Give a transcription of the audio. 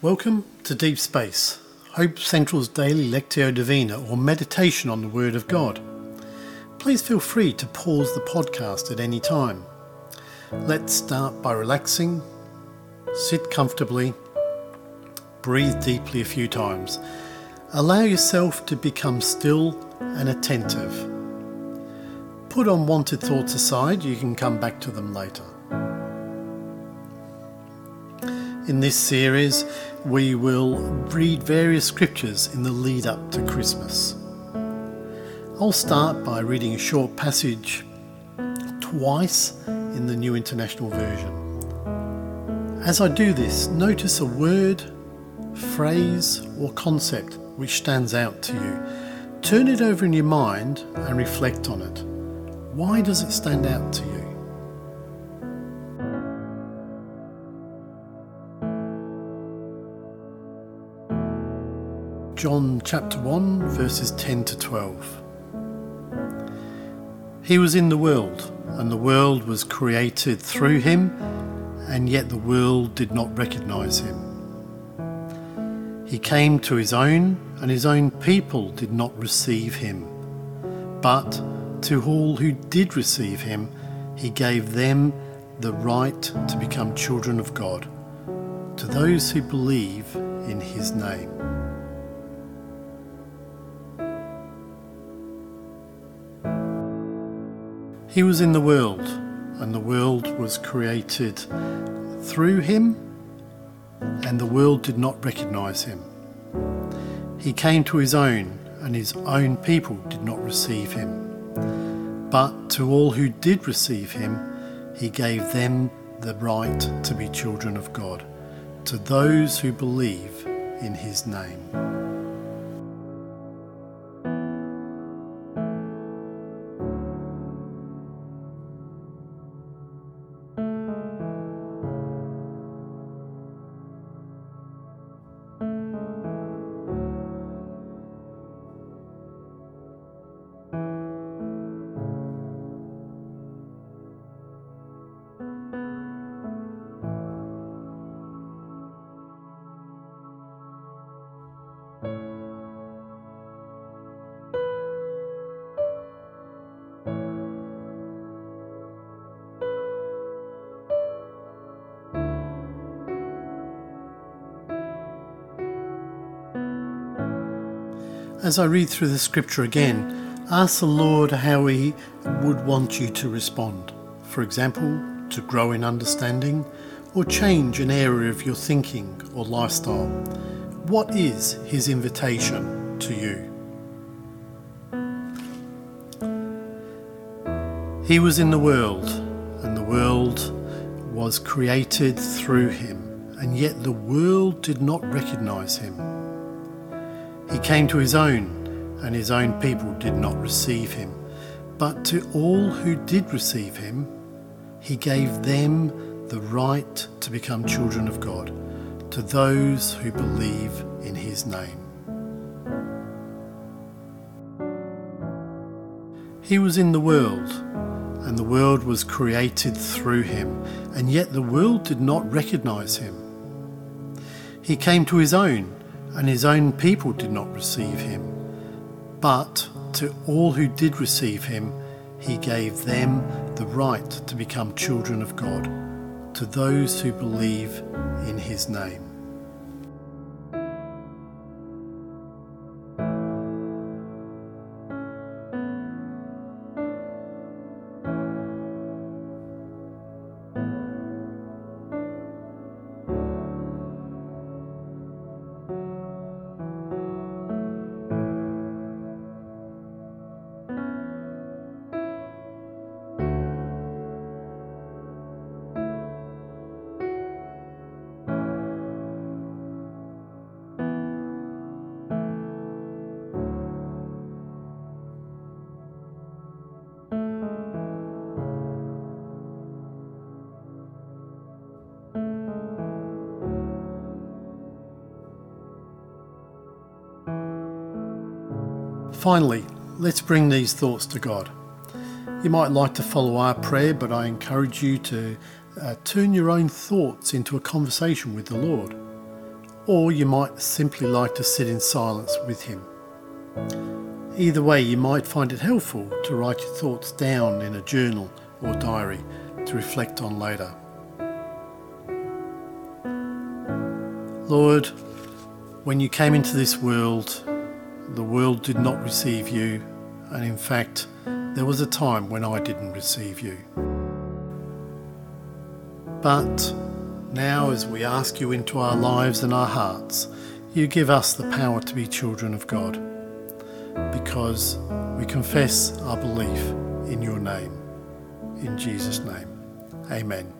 Welcome to Deep Space, Hope Central's daily Lectio Divina or meditation on the Word of God. Please feel free to pause the podcast at any time. Let's start by relaxing, sit comfortably, breathe deeply a few times. Allow yourself to become still and attentive. Put unwanted thoughts aside, you can come back to them later. In this series, we will read various scriptures in the lead up to Christmas. I'll start by reading a short passage twice in the New International Version. As I do this, notice a word, phrase, or concept which stands out to you. Turn it over in your mind and reflect on it. Why does it stand out to you? John chapter 1, verses 10 to 12. He was in the world, and the world was created through him, and yet the world did not recognize him. He came to his own, and his own people did not receive him. But to all who did receive him, he gave them the right to become children of God, to those who believe in his name. He was in the world, and the world was created through him, and the world did not recognize him. He came to his own, and his own people did not receive him. But to all who did receive him, he gave them the right to be children of God, to those who believe in his name. As I read through the scripture again, ask the Lord how He would want you to respond. For example, to grow in understanding or change an area of your thinking or lifestyle. What is His invitation to you? He was in the world, and the world was created through him, and yet the world did not recognize him. He came to his own, and his own people did not receive him. But to all who did receive him, he gave them the right to become children of God, to those who believe in his name. He was in the world, and the world was created through him, and yet the world did not recognize him. He came to his own and his own people did not receive him. But to all who did receive him, he gave them the right to become children of God, to those who believe in his name. Finally, let's bring these thoughts to God. You might like to follow our prayer, but I encourage you to uh, turn your own thoughts into a conversation with the Lord. or you might simply like to sit in silence with Him. Either way, you might find it helpful to write your thoughts down in a journal or diary to reflect on later. Lord, when you came into this world, the world did not receive you, and in fact, there was a time when I didn't receive you. But now, as we ask you into our lives and our hearts, you give us the power to be children of God because we confess our belief in your name. In Jesus' name, amen.